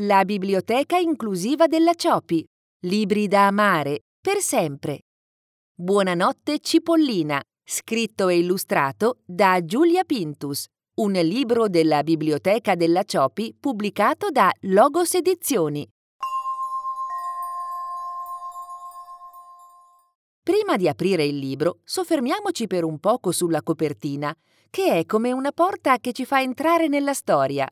La biblioteca inclusiva della Ciopi. Libri da amare, per sempre. Buonanotte Cipollina, scritto e illustrato da Giulia Pintus. Un libro della biblioteca della Ciopi pubblicato da Logos Edizioni. Prima di aprire il libro, soffermiamoci per un poco sulla copertina, che è come una porta che ci fa entrare nella storia.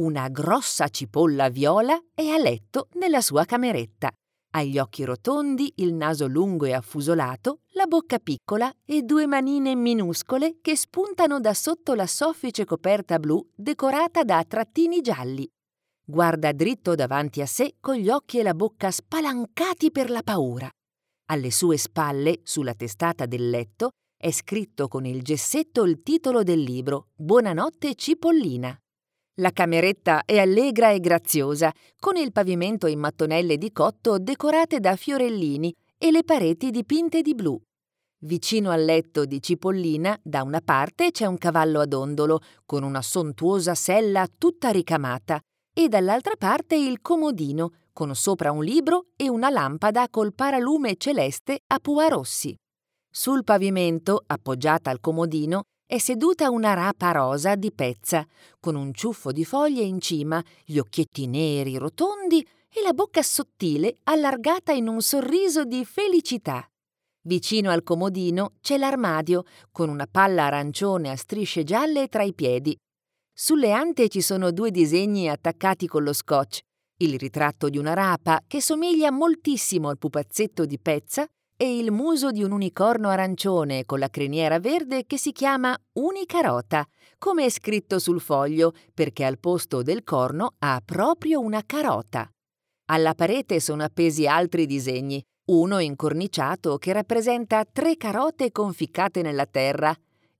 Una grossa cipolla viola è a letto nella sua cameretta. Ha gli occhi rotondi, il naso lungo e affusolato, la bocca piccola e due manine minuscole che spuntano da sotto la soffice coperta blu decorata da trattini gialli. Guarda dritto davanti a sé con gli occhi e la bocca spalancati per la paura. Alle sue spalle, sulla testata del letto, è scritto con il gessetto il titolo del libro Buonanotte Cipollina. La cameretta è allegra e graziosa, con il pavimento in mattonelle di cotto decorate da fiorellini e le pareti dipinte di blu. Vicino al letto di Cipollina, da una parte c'è un cavallo a dondolo, con una sontuosa sella tutta ricamata, e dall'altra parte il comodino, con sopra un libro e una lampada col paralume celeste a pua rossi. Sul pavimento, appoggiata al comodino, è seduta una rapa rosa di pezza, con un ciuffo di foglie in cima, gli occhietti neri rotondi e la bocca sottile allargata in un sorriso di felicità. Vicino al comodino c'è l'armadio, con una palla arancione a strisce gialle tra i piedi. Sulle ante ci sono due disegni attaccati con lo scotch il ritratto di una rapa che somiglia moltissimo al pupazzetto di Pezza e il muso di un unicorno arancione con la criniera verde che si chiama Unicarota, come è scritto sul foglio, perché al posto del corno ha proprio una carota. Alla parete sono appesi altri disegni, uno incorniciato che rappresenta tre carote conficcate nella terra,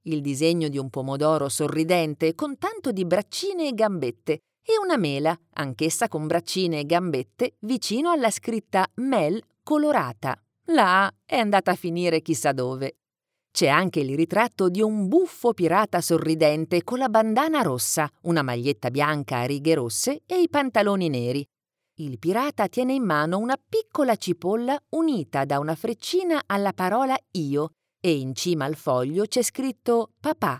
il disegno di un pomodoro sorridente con tanto di braccine e gambette e una mela, anch'essa con braccine e gambette, vicino alla scritta Mel colorata. A è andata a finire chissà dove. C'è anche il ritratto di un buffo pirata sorridente con la bandana rossa, una maglietta bianca a righe rosse e i pantaloni neri. Il pirata tiene in mano una piccola cipolla unita da una freccina alla parola io e in cima al foglio c'è scritto papà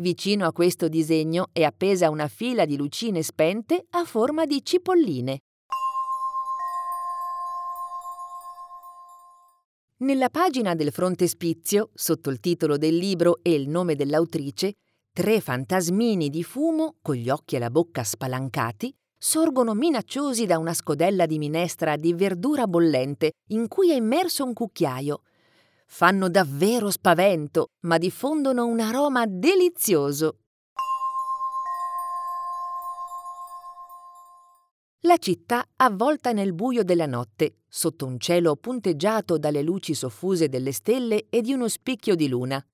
Vicino a questo disegno è appesa una fila di lucine spente a forma di cipolline. Nella pagina del frontespizio, sotto il titolo del libro e il nome dell'autrice, tre fantasmini di fumo, con gli occhi e la bocca spalancati, sorgono minacciosi da una scodella di minestra di verdura bollente in cui è immerso un cucchiaio Fanno davvero spavento, ma diffondono un aroma delizioso. La città avvolta nel buio della notte, sotto un cielo punteggiato dalle luci soffuse delle stelle e di uno spicchio di luna.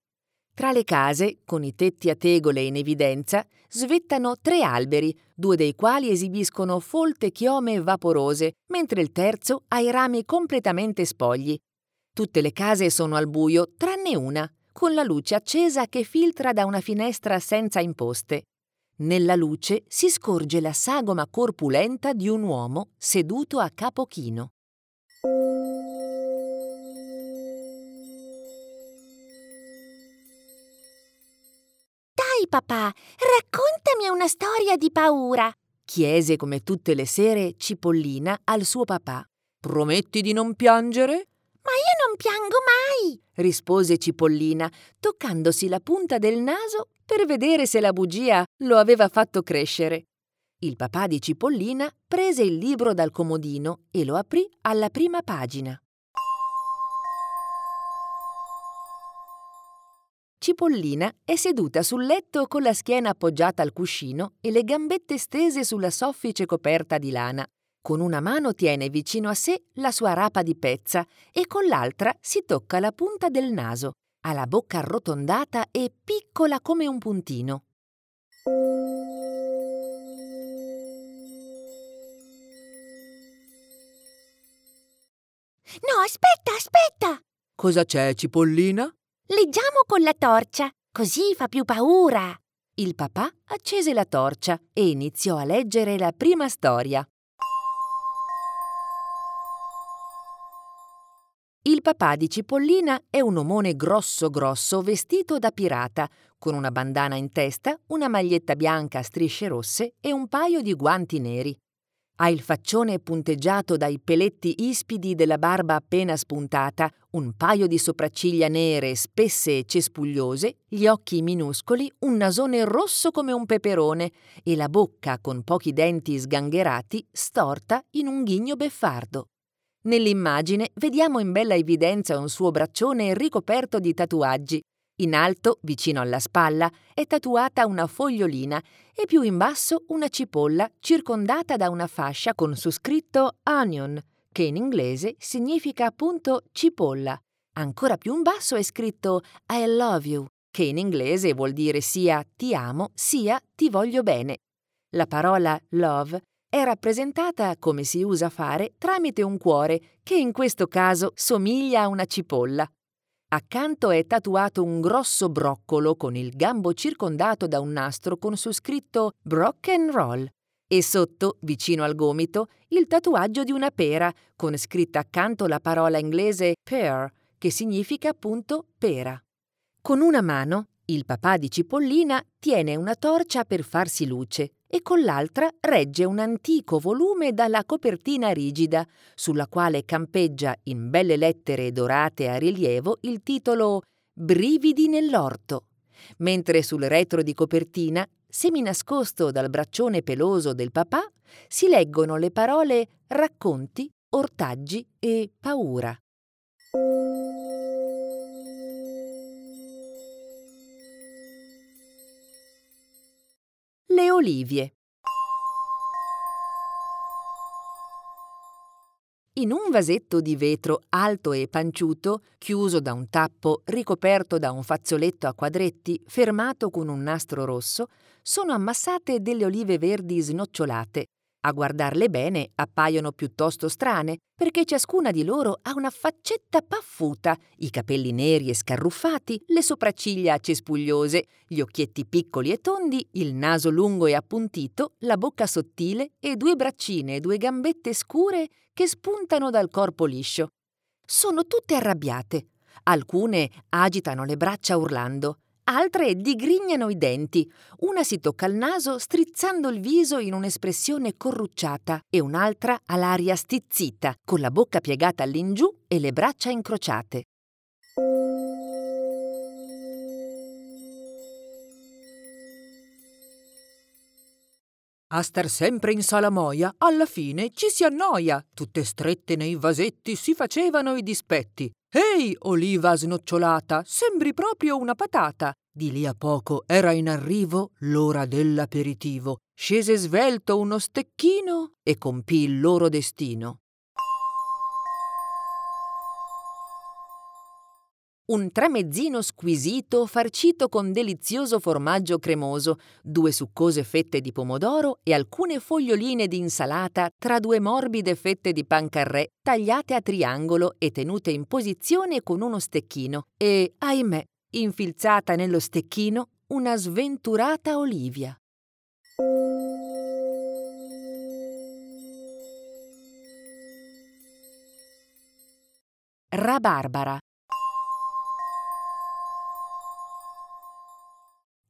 Tra le case, con i tetti a tegole in evidenza, svettano tre alberi, due dei quali esibiscono folte chiome vaporose, mentre il terzo ha i rami completamente spogli, Tutte le case sono al buio, tranne una, con la luce accesa che filtra da una finestra senza imposte. Nella luce si scorge la sagoma corpulenta di un uomo seduto a capo chino. Dai papà, raccontami una storia di paura, chiese come tutte le sere Cipollina al suo papà. Prometti di non piangere? Ma io non piango mai, rispose Cipollina, toccandosi la punta del naso per vedere se la bugia lo aveva fatto crescere. Il papà di Cipollina prese il libro dal comodino e lo aprì alla prima pagina. Cipollina è seduta sul letto con la schiena appoggiata al cuscino e le gambette stese sulla soffice coperta di lana. Con una mano tiene vicino a sé la sua rapa di pezza e con l'altra si tocca la punta del naso. Ha la bocca arrotondata e piccola come un puntino. No, aspetta, aspetta! Cosa c'è, Cipollina? Leggiamo con la torcia, così fa più paura. Il papà accese la torcia e iniziò a leggere la prima storia. Papà di Cipollina è un omone grosso grosso vestito da pirata, con una bandana in testa, una maglietta bianca a strisce rosse e un paio di guanti neri. Ha il faccione punteggiato dai peletti ispidi della barba appena spuntata, un paio di sopracciglia nere, spesse e cespugliose, gli occhi minuscoli, un nasone rosso come un peperone e la bocca, con pochi denti sgangherati, storta in un ghigno beffardo. Nell'immagine vediamo in bella evidenza un suo braccione ricoperto di tatuaggi, in alto, vicino alla spalla, è tatuata una fogliolina e più in basso una cipolla circondata da una fascia con su scritto onion, che in inglese significa appunto cipolla. Ancora più in basso è scritto I love you, che in inglese vuol dire sia ti amo sia ti voglio bene. La parola love è rappresentata, come si usa fare, tramite un cuore che in questo caso somiglia a una cipolla. Accanto è tatuato un grosso broccolo con il gambo circondato da un nastro con su scritto Brock and Roll e sotto, vicino al gomito, il tatuaggio di una pera con scritta accanto la parola inglese pear, che significa appunto pera. Con una mano, il papà di Cipollina tiene una torcia per farsi luce e con l'altra regge un antico volume dalla copertina rigida, sulla quale campeggia in belle lettere dorate a rilievo il titolo Brividi nell'orto, mentre sul retro di copertina, seminascosto dal braccione peloso del papà, si leggono le parole racconti, ortaggi e paura. Olivie. In un vasetto di vetro alto e panciuto, chiuso da un tappo, ricoperto da un fazzoletto a quadretti, fermato con un nastro rosso, sono ammassate delle olive verdi snocciolate, a guardarle bene appaiono piuttosto strane, perché ciascuna di loro ha una faccetta paffuta, i capelli neri e scarruffati, le sopracciglia cespugliose, gli occhietti piccoli e tondi, il naso lungo e appuntito, la bocca sottile e due braccine e due gambette scure che spuntano dal corpo liscio. Sono tutte arrabbiate. Alcune agitano le braccia urlando, altre digrignano i denti, una si tocca il naso strizzando il viso in un'espressione corrucciata e un'altra ha l'aria stizzita, con la bocca piegata all'ingiù e le braccia incrociate. A star sempre in salamoia, alla fine ci si annoia. Tutte strette nei vasetti si facevano i dispetti. Ehi, oliva snocciolata, sembri proprio una patata. Di lì a poco era in arrivo l'ora dell'aperitivo. Scese svelto uno stecchino e compì il loro destino. Un tramezzino squisito farcito con delizioso formaggio cremoso, due succose fette di pomodoro e alcune foglioline di insalata tra due morbide fette di pancarré tagliate a triangolo e tenute in posizione con uno stecchino e, ahimè, infilzata nello stecchino una sventurata Olivia. Rabarbara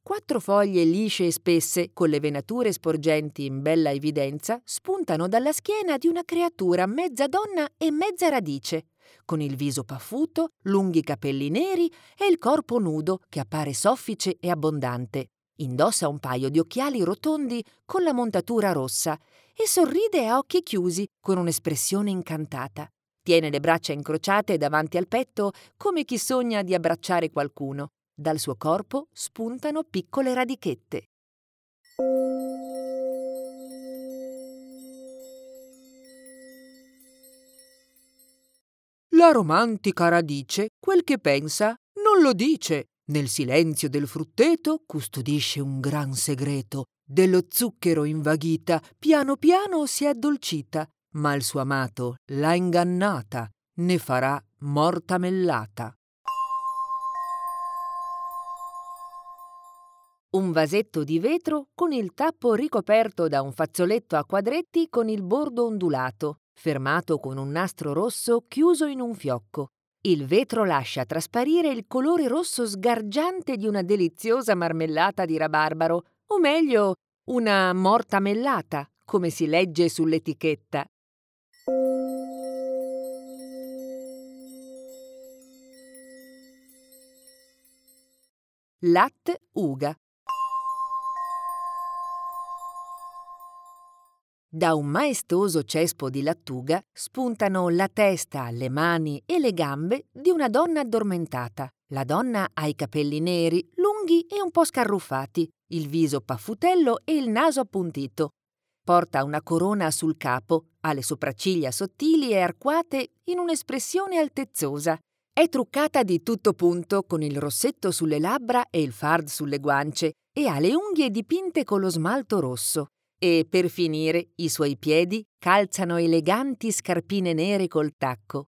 Quattro foglie lisce e spesse, con le venature sporgenti in bella evidenza, spuntano dalla schiena di una creatura mezza donna e mezza radice, con il viso paffuto, lunghi capelli neri e il corpo nudo che appare soffice e abbondante. Indossa un paio di occhiali rotondi con la montatura rossa e sorride a occhi chiusi con un'espressione incantata. Tiene le braccia incrociate davanti al petto come chi sogna di abbracciare qualcuno. Dal suo corpo spuntano piccole radichette. La romantica radice quel che pensa non lo dice. Nel silenzio del frutteto custodisce un gran segreto. Dello zucchero invaghita, piano piano si è addolcita, ma il suo amato l'ha ingannata, ne farà morta mellata. Un vasetto di vetro con il tappo ricoperto da un fazzoletto a quadretti con il bordo ondulato, fermato con un nastro rosso chiuso in un fiocco. Il vetro lascia trasparire il colore rosso sgargiante di una deliziosa marmellata di rabarbaro, o meglio, una mortamellata, come si legge sull'etichetta. Latte Uga Da un maestoso cespo di lattuga spuntano la testa, le mani e le gambe di una donna addormentata. La donna ha i capelli neri, lunghi e un po' scarruffati, il viso paffutello e il naso appuntito. Porta una corona sul capo, ha le sopracciglia sottili e arcuate in un'espressione altezzosa. È truccata di tutto punto con il rossetto sulle labbra e il fard sulle guance e ha le unghie dipinte con lo smalto rosso. E per finire i suoi piedi calzano eleganti scarpine nere col tacco.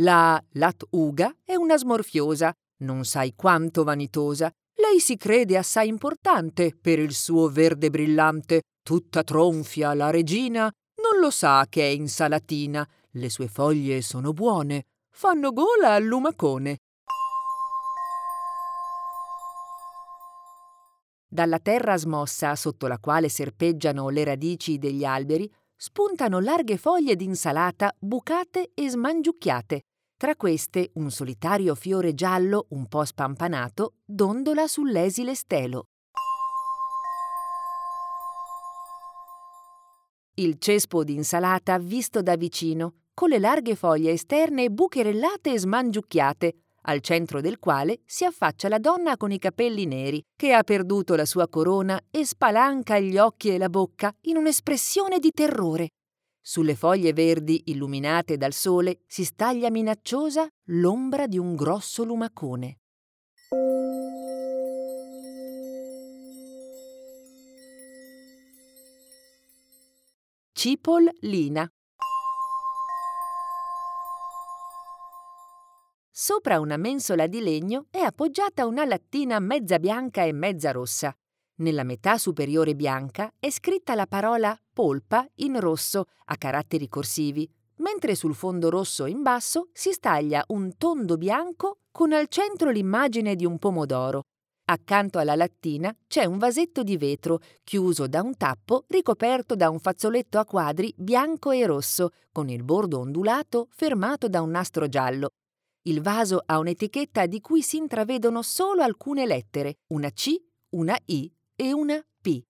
La Lat-Uga è una smorfiosa, non sai quanto vanitosa. Lei si crede assai importante per il suo verde brillante, tutta tronfia la regina, non lo sa che è insalatina, le sue foglie sono buone, fanno gola al lumacone. Dalla terra smossa, sotto la quale serpeggiano le radici degli alberi, spuntano larghe foglie d'insalata bucate e smangiucchiate. Tra queste un solitario fiore giallo un po' spampanato dondola sull'esile stelo. Il cespo d'insalata visto da vicino, con le larghe foglie esterne bucherellate e smangiucchiate, al centro del quale si affaccia la donna con i capelli neri, che ha perduto la sua corona e spalanca gli occhi e la bocca in un'espressione di terrore. Sulle foglie verdi illuminate dal sole si staglia minacciosa l'ombra di un grosso lumacone. Cipol Lina Sopra una mensola di legno è appoggiata una lattina mezza bianca e mezza rossa. Nella metà superiore bianca è scritta la parola polpa in rosso a caratteri corsivi, mentre sul fondo rosso in basso si staglia un tondo bianco con al centro l'immagine di un pomodoro. Accanto alla lattina c'è un vasetto di vetro chiuso da un tappo ricoperto da un fazzoletto a quadri bianco e rosso, con il bordo ondulato fermato da un nastro giallo. Il vaso ha un'etichetta di cui si intravedono solo alcune lettere, una C, una I e una P.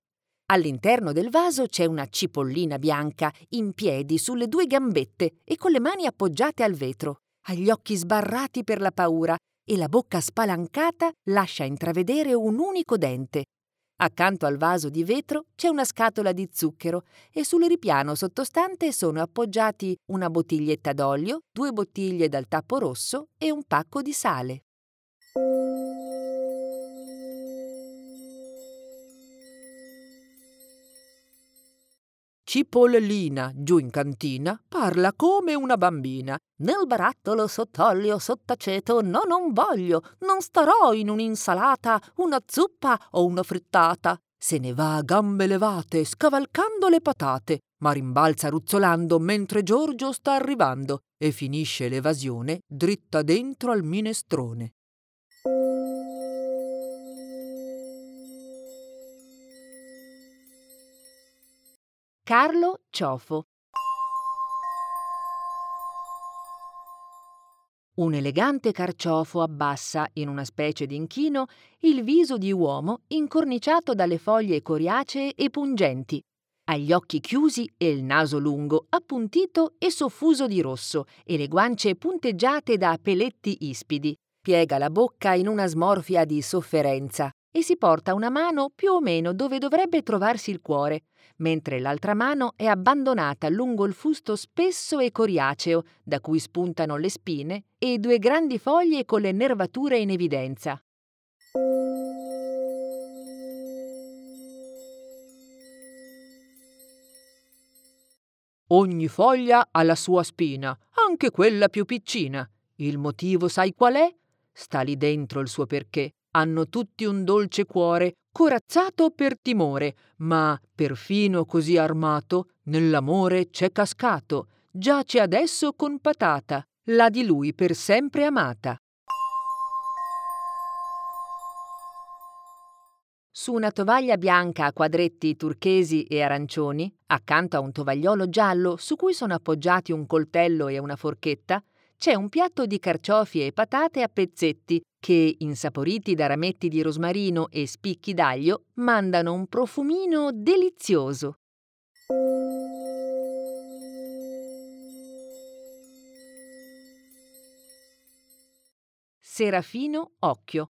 All'interno del vaso c'è una cipollina bianca in piedi sulle due gambette e con le mani appoggiate al vetro. Ha gli occhi sbarrati per la paura e la bocca spalancata lascia intravedere un unico dente. Accanto al vaso di vetro c'è una scatola di zucchero e sul ripiano sottostante sono appoggiati una bottiglietta d'olio, due bottiglie dal tappo rosso e un pacco di sale. Cipollina, giù in cantina, parla come una bambina. Nel barattolo sott'olio, sott'aceto, no, non voglio, non starò in un'insalata, una zuppa o una frittata. Se ne va a gambe levate, scavalcando le patate, ma rimbalza ruzzolando mentre Giorgio sta arrivando e finisce l'evasione dritta dentro al minestrone. Carlo Ciofo Un elegante carciofo abbassa, in una specie di inchino, il viso di uomo incorniciato dalle foglie coriacee e pungenti. Ha gli occhi chiusi e il naso lungo, appuntito e soffuso di rosso, e le guance punteggiate da peletti ispidi. Piega la bocca in una smorfia di sofferenza e si porta una mano più o meno dove dovrebbe trovarsi il cuore, mentre l'altra mano è abbandonata lungo il fusto spesso e coriaceo, da cui spuntano le spine, e due grandi foglie con le nervature in evidenza. Ogni foglia ha la sua spina, anche quella più piccina. Il motivo sai qual è? Sta lì dentro il suo perché hanno tutti un dolce cuore, corazzato per timore, ma, perfino così armato, nell'amore c'è cascato, giace adesso con patata, la di lui per sempre amata. Su una tovaglia bianca a quadretti turchesi e arancioni, accanto a un tovagliolo giallo su cui sono appoggiati un coltello e una forchetta, c'è un piatto di carciofi e patate a pezzetti che, insaporiti da rametti di rosmarino e spicchi d'aglio, mandano un profumino delizioso. Serafino Occhio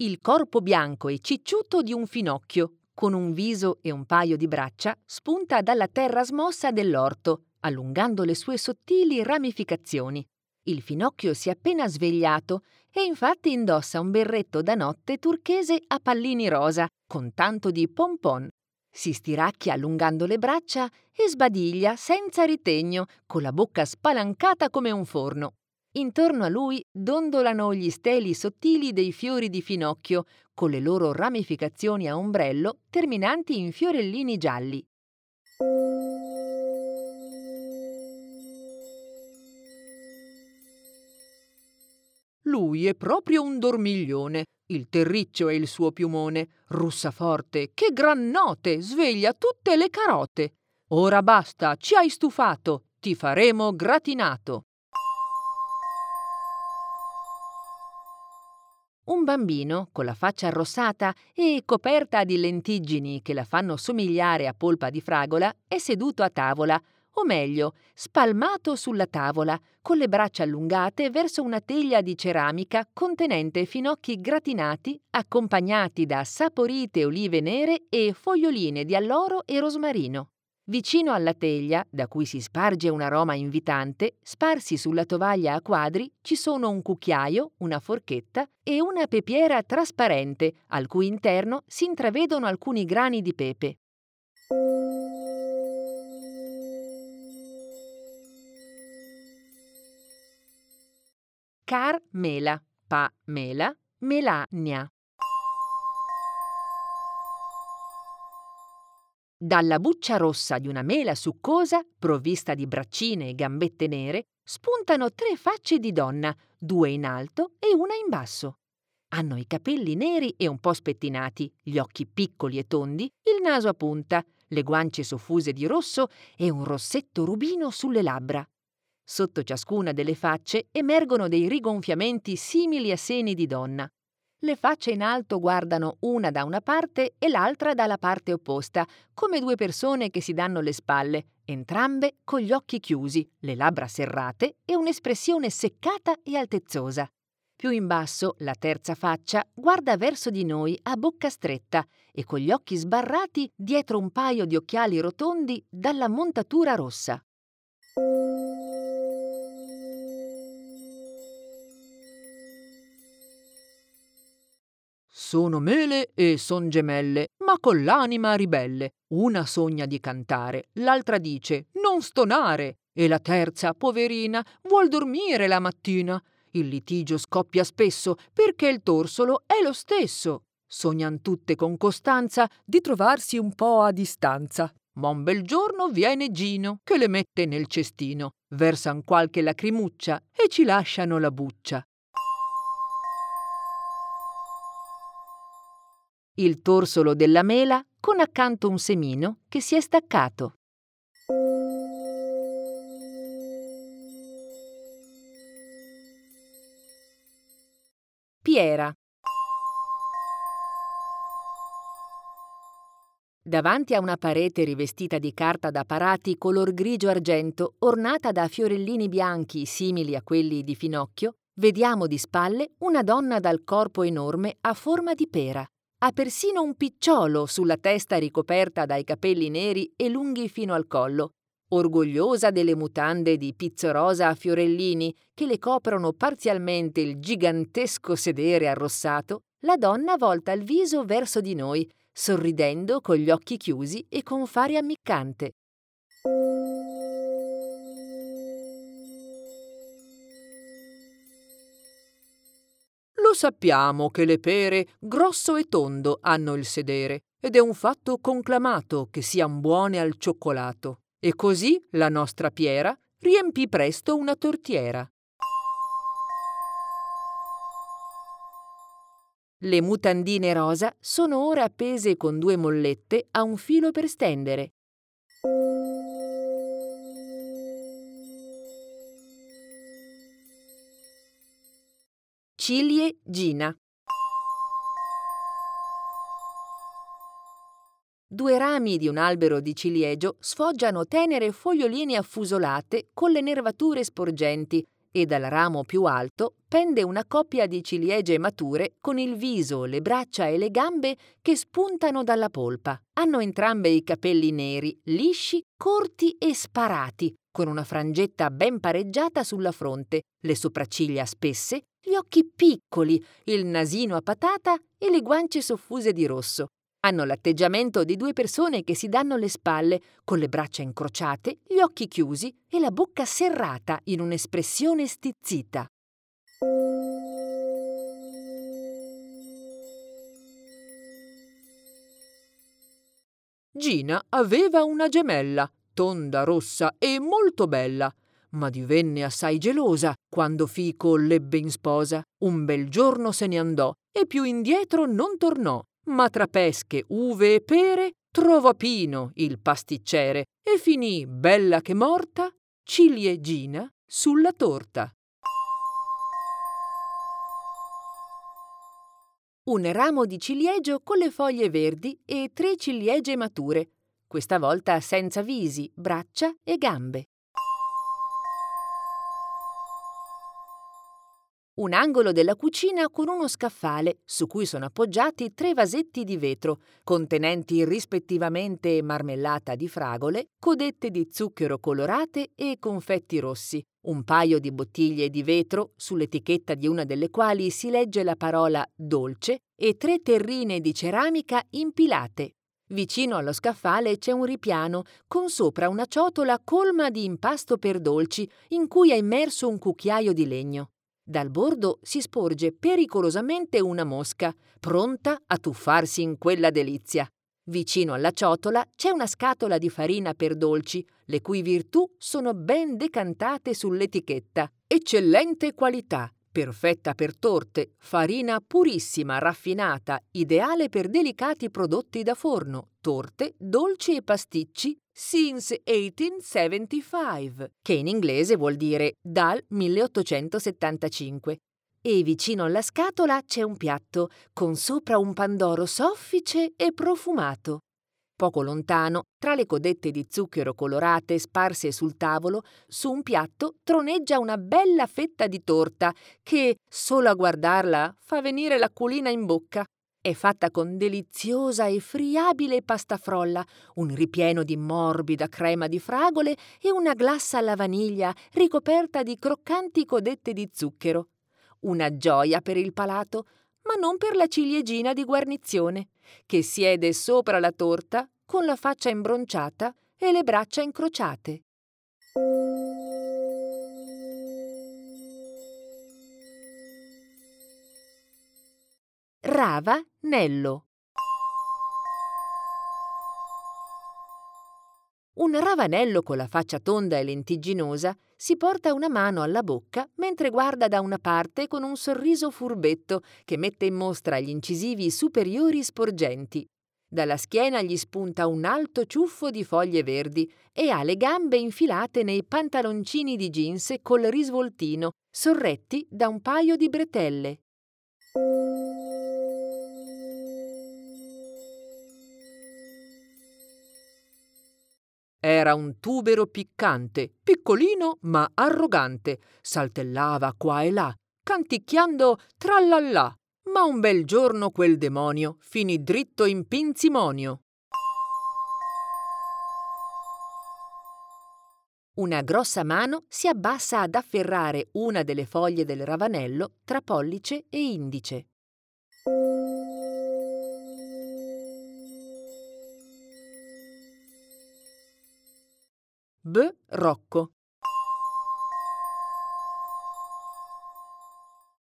il corpo bianco e cicciuto di un finocchio, con un viso e un paio di braccia, spunta dalla terra smossa dell'orto, allungando le sue sottili ramificazioni. Il finocchio si è appena svegliato e infatti indossa un berretto da notte turchese a pallini rosa, con tanto di pompon. Si stiracchia allungando le braccia e sbadiglia senza ritegno, con la bocca spalancata come un forno. Intorno a lui dondolano gli steli sottili dei fiori di finocchio, con le loro ramificazioni a ombrello terminanti in fiorellini gialli. Lui è proprio un dormiglione. Il terriccio è il suo piumone. Russa forte, che gran note, sveglia tutte le carote. Ora basta, ci hai stufato, ti faremo gratinato. Un bambino, con la faccia arrossata e coperta di lentiggini che la fanno somigliare a polpa di fragola, è seduto a tavola, o meglio, spalmato sulla tavola, con le braccia allungate verso una teglia di ceramica contenente finocchi gratinati, accompagnati da saporite olive nere e foglioline di alloro e rosmarino. Vicino alla teglia, da cui si sparge un aroma invitante, sparsi sulla tovaglia a quadri ci sono un cucchiaio, una forchetta e una pepiera trasparente, al cui interno si intravedono alcuni grani di pepe. Car mela, pa mela, melania. Dalla buccia rossa di una mela succosa, provvista di braccine e gambette nere, spuntano tre facce di donna, due in alto e una in basso. Hanno i capelli neri e un po' spettinati, gli occhi piccoli e tondi, il naso a punta, le guance soffuse di rosso e un rossetto rubino sulle labbra. Sotto ciascuna delle facce emergono dei rigonfiamenti simili a seni di donna. Le facce in alto guardano una da una parte e l'altra dalla parte opposta, come due persone che si danno le spalle, entrambe con gli occhi chiusi, le labbra serrate e un'espressione seccata e altezzosa. Più in basso, la terza faccia guarda verso di noi a bocca stretta e con gli occhi sbarrati dietro un paio di occhiali rotondi dalla montatura rossa. Sono mele e son gemelle, ma con l'anima ribelle. Una sogna di cantare, l'altra dice non stonare, e la terza, poverina, vuol dormire la mattina. Il litigio scoppia spesso perché il torsolo è lo stesso. Sognan tutte con costanza di trovarsi un po' a distanza. Ma un bel giorno viene Gino, che le mette nel cestino, versan qualche lacrimuccia e ci lasciano la buccia. Il torsolo della mela con accanto un semino che si è staccato. Piera Davanti a una parete rivestita di carta da parati color grigio argento, ornata da fiorellini bianchi simili a quelli di finocchio, vediamo di spalle una donna dal corpo enorme a forma di pera. Ha persino un picciolo sulla testa ricoperta dai capelli neri e lunghi fino al collo, orgogliosa delle mutande di pizzo rosa a fiorellini che le coprono parzialmente il gigantesco sedere arrossato, la donna volta il viso verso di noi, sorridendo con gli occhi chiusi e con fare ammiccante. Sappiamo che le pere grosso e tondo hanno il sedere, ed è un fatto conclamato che sian buone al cioccolato. E così la nostra Piera riempì presto una tortiera. Le mutandine rosa sono ora appese con due mollette a un filo per stendere. Cilie Gina Due rami di un albero di ciliegio sfoggiano tenere foglioline affusolate con le nervature sporgenti e dal ramo più alto pende una coppia di ciliegie mature con il viso, le braccia e le gambe che spuntano dalla polpa. Hanno entrambe i capelli neri, lisci, corti e sparati, con una frangetta ben pareggiata sulla fronte, le sopracciglia spesse, gli occhi piccoli, il nasino a patata e le guance soffuse di rosso. Hanno l'atteggiamento di due persone che si danno le spalle, con le braccia incrociate, gli occhi chiusi e la bocca serrata in un'espressione stizzita. Gina aveva una gemella, tonda, rossa e molto bella, ma divenne assai gelosa quando Fico l'ebbe in sposa. Un bel giorno se ne andò e più indietro non tornò ma tra pesche, uve e pere trovò Pino, il pasticcere, e finì, bella che morta, ciliegina sulla torta. Un ramo di ciliegio con le foglie verdi e tre ciliegie mature, questa volta senza visi, braccia e gambe. Un angolo della cucina con uno scaffale su cui sono appoggiati tre vasetti di vetro contenenti rispettivamente marmellata di fragole, codette di zucchero colorate e confetti rossi, un paio di bottiglie di vetro sull'etichetta di una delle quali si legge la parola dolce e tre terrine di ceramica impilate. Vicino allo scaffale c'è un ripiano con sopra una ciotola colma di impasto per dolci in cui è immerso un cucchiaio di legno. Dal bordo si sporge pericolosamente una mosca, pronta a tuffarsi in quella delizia. Vicino alla ciotola c'è una scatola di farina per dolci, le cui virtù sono ben decantate sull'etichetta. Eccellente qualità, perfetta per torte, farina purissima, raffinata, ideale per delicati prodotti da forno, torte, dolci e pasticci since 1875, che in inglese vuol dire dal 1875. E vicino alla scatola c'è un piatto con sopra un pandoro soffice e profumato. Poco lontano, tra le codette di zucchero colorate sparse sul tavolo, su un piatto troneggia una bella fetta di torta che, solo a guardarla, fa venire l'acquolina in bocca. È fatta con deliziosa e friabile pasta frolla, un ripieno di morbida crema di fragole e una glassa alla vaniglia ricoperta di croccanti codette di zucchero. Una gioia per il palato, ma non per la ciliegina di guarnizione, che siede sopra la torta con la faccia imbronciata e le braccia incrociate. Rava Nello. Un ravanello con la faccia tonda e lentigginosa si porta una mano alla bocca mentre guarda da una parte con un sorriso furbetto che mette in mostra gli incisivi superiori sporgenti. Dalla schiena gli spunta un alto ciuffo di foglie verdi e ha le gambe infilate nei pantaloncini di jeans col risvoltino, sorretti da un paio di bretelle. Era un tubero piccante, piccolino ma arrogante, saltellava qua e là, canticchiando trallallà. Ma un bel giorno quel demonio finì dritto in pinzimonio. Una grossa mano si abbassa ad afferrare una delle foglie del ravanello tra pollice e indice. B. Rocco.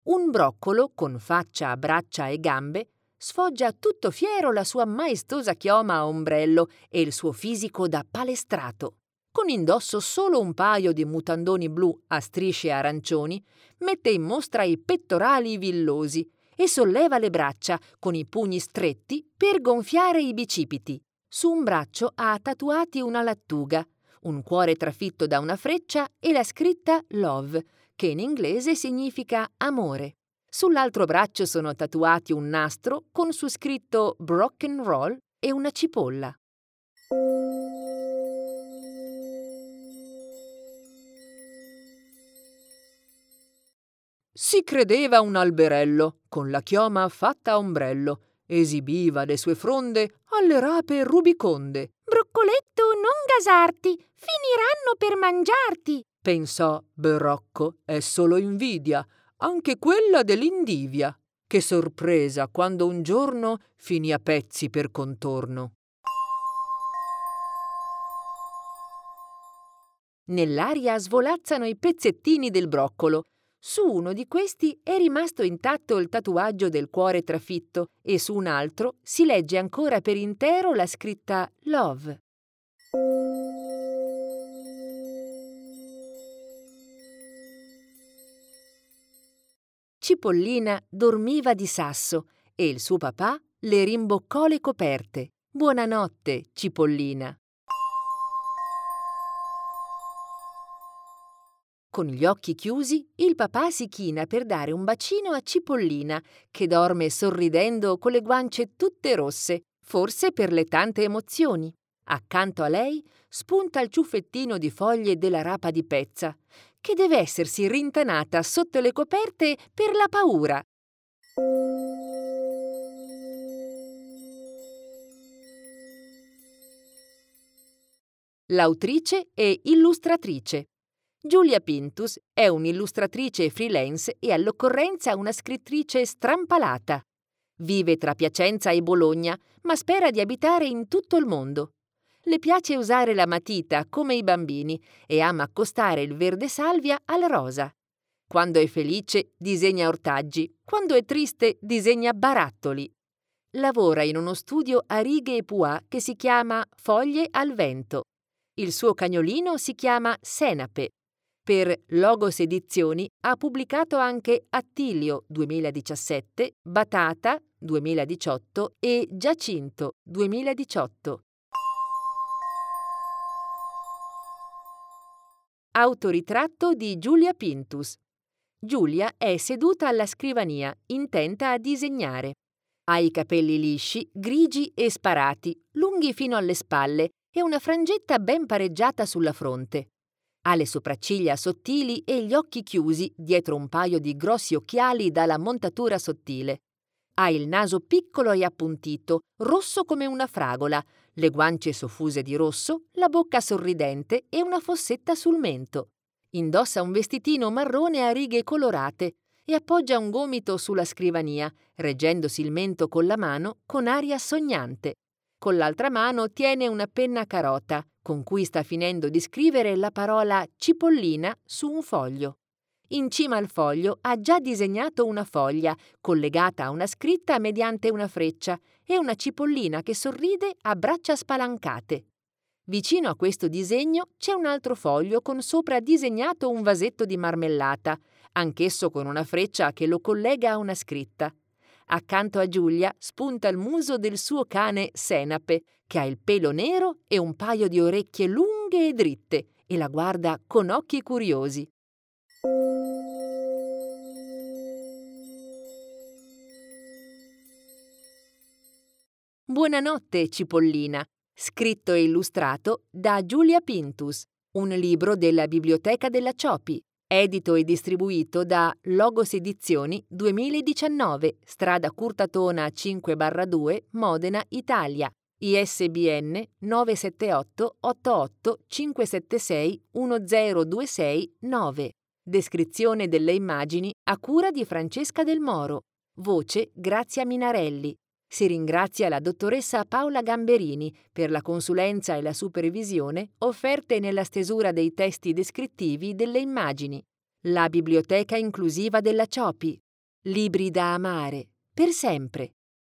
Un broccolo, con faccia, braccia e gambe, sfoggia tutto fiero la sua maestosa chioma a ombrello e il suo fisico da palestrato. Con indosso solo un paio di mutandoni blu a strisce arancioni, mette in mostra i pettorali villosi e solleva le braccia con i pugni stretti per gonfiare i bicipiti. Su un braccio ha tatuati una lattuga, un cuore trafitto da una freccia e la scritta Love, che in inglese significa amore. Sull'altro braccio sono tatuati un nastro con su scritto Broken Roll e una cipolla. Si credeva un alberello, con la chioma fatta a ombrello, esibiva le sue fronde alle rape rubiconde. Broccoletto, non gasarti, finiranno per mangiarti, pensò Berrocco, è solo invidia, anche quella dell'Indivia. Che sorpresa quando un giorno finì a pezzi per contorno. Nell'aria svolazzano i pezzettini del broccolo su uno di questi è rimasto intatto il tatuaggio del cuore trafitto e su un altro si legge ancora per intero la scritta Love. Cipollina dormiva di sasso e il suo papà le rimboccò le coperte. Buonanotte, Cipollina. Con gli occhi chiusi, il papà si china per dare un bacino a Cipollina, che dorme sorridendo con le guance tutte rosse, forse per le tante emozioni. Accanto a lei spunta il ciuffettino di foglie della rapa di pezza, che deve essersi rintanata sotto le coperte per la paura. L'autrice e illustratrice Giulia Pintus è un'illustratrice freelance e all'occorrenza una scrittrice strampalata. Vive tra Piacenza e Bologna, ma spera di abitare in tutto il mondo. Le piace usare la matita come i bambini e ama accostare il verde salvia al rosa. Quando è felice disegna ortaggi, quando è triste disegna barattoli. Lavora in uno studio a righe e pois che si chiama Foglie al vento. Il suo cagnolino si chiama Senape per Logos Edizioni ha pubblicato anche Attilio 2017, Batata 2018 e Giacinto 2018. Autoritratto di Giulia Pintus. Giulia è seduta alla scrivania, intenta a disegnare. Ha i capelli lisci, grigi e sparati, lunghi fino alle spalle e una frangetta ben pareggiata sulla fronte. Ha le sopracciglia sottili e gli occhi chiusi dietro un paio di grossi occhiali dalla montatura sottile. Ha il naso piccolo e appuntito, rosso come una fragola, le guance soffuse di rosso, la bocca sorridente e una fossetta sul mento. Indossa un vestitino marrone a righe colorate e appoggia un gomito sulla scrivania, reggendosi il mento con la mano con aria sognante. Con l'altra mano tiene una penna carota, con cui sta finendo di scrivere la parola cipollina su un foglio. In cima al foglio ha già disegnato una foglia, collegata a una scritta mediante una freccia, e una cipollina che sorride a braccia spalancate. Vicino a questo disegno c'è un altro foglio con sopra disegnato un vasetto di marmellata, anch'esso con una freccia che lo collega a una scritta. Accanto a Giulia spunta il muso del suo cane Senape, che ha il pelo nero e un paio di orecchie lunghe e dritte, e la guarda con occhi curiosi. Buonanotte, Cipollina, scritto e illustrato da Giulia Pintus, un libro della Biblioteca della Ciopi, edito e distribuito da Logos Edizioni 2019, strada Curtatona 5-2, Modena, Italia. ISBN 978 88 576 1026 9. Descrizione delle immagini a cura di Francesca Del Moro. Voce Grazia Minarelli. Si ringrazia la dottoressa Paola Gamberini per la consulenza e la supervisione offerte nella stesura dei testi descrittivi delle immagini. La biblioteca inclusiva della Ciopi Libri da amare, per sempre.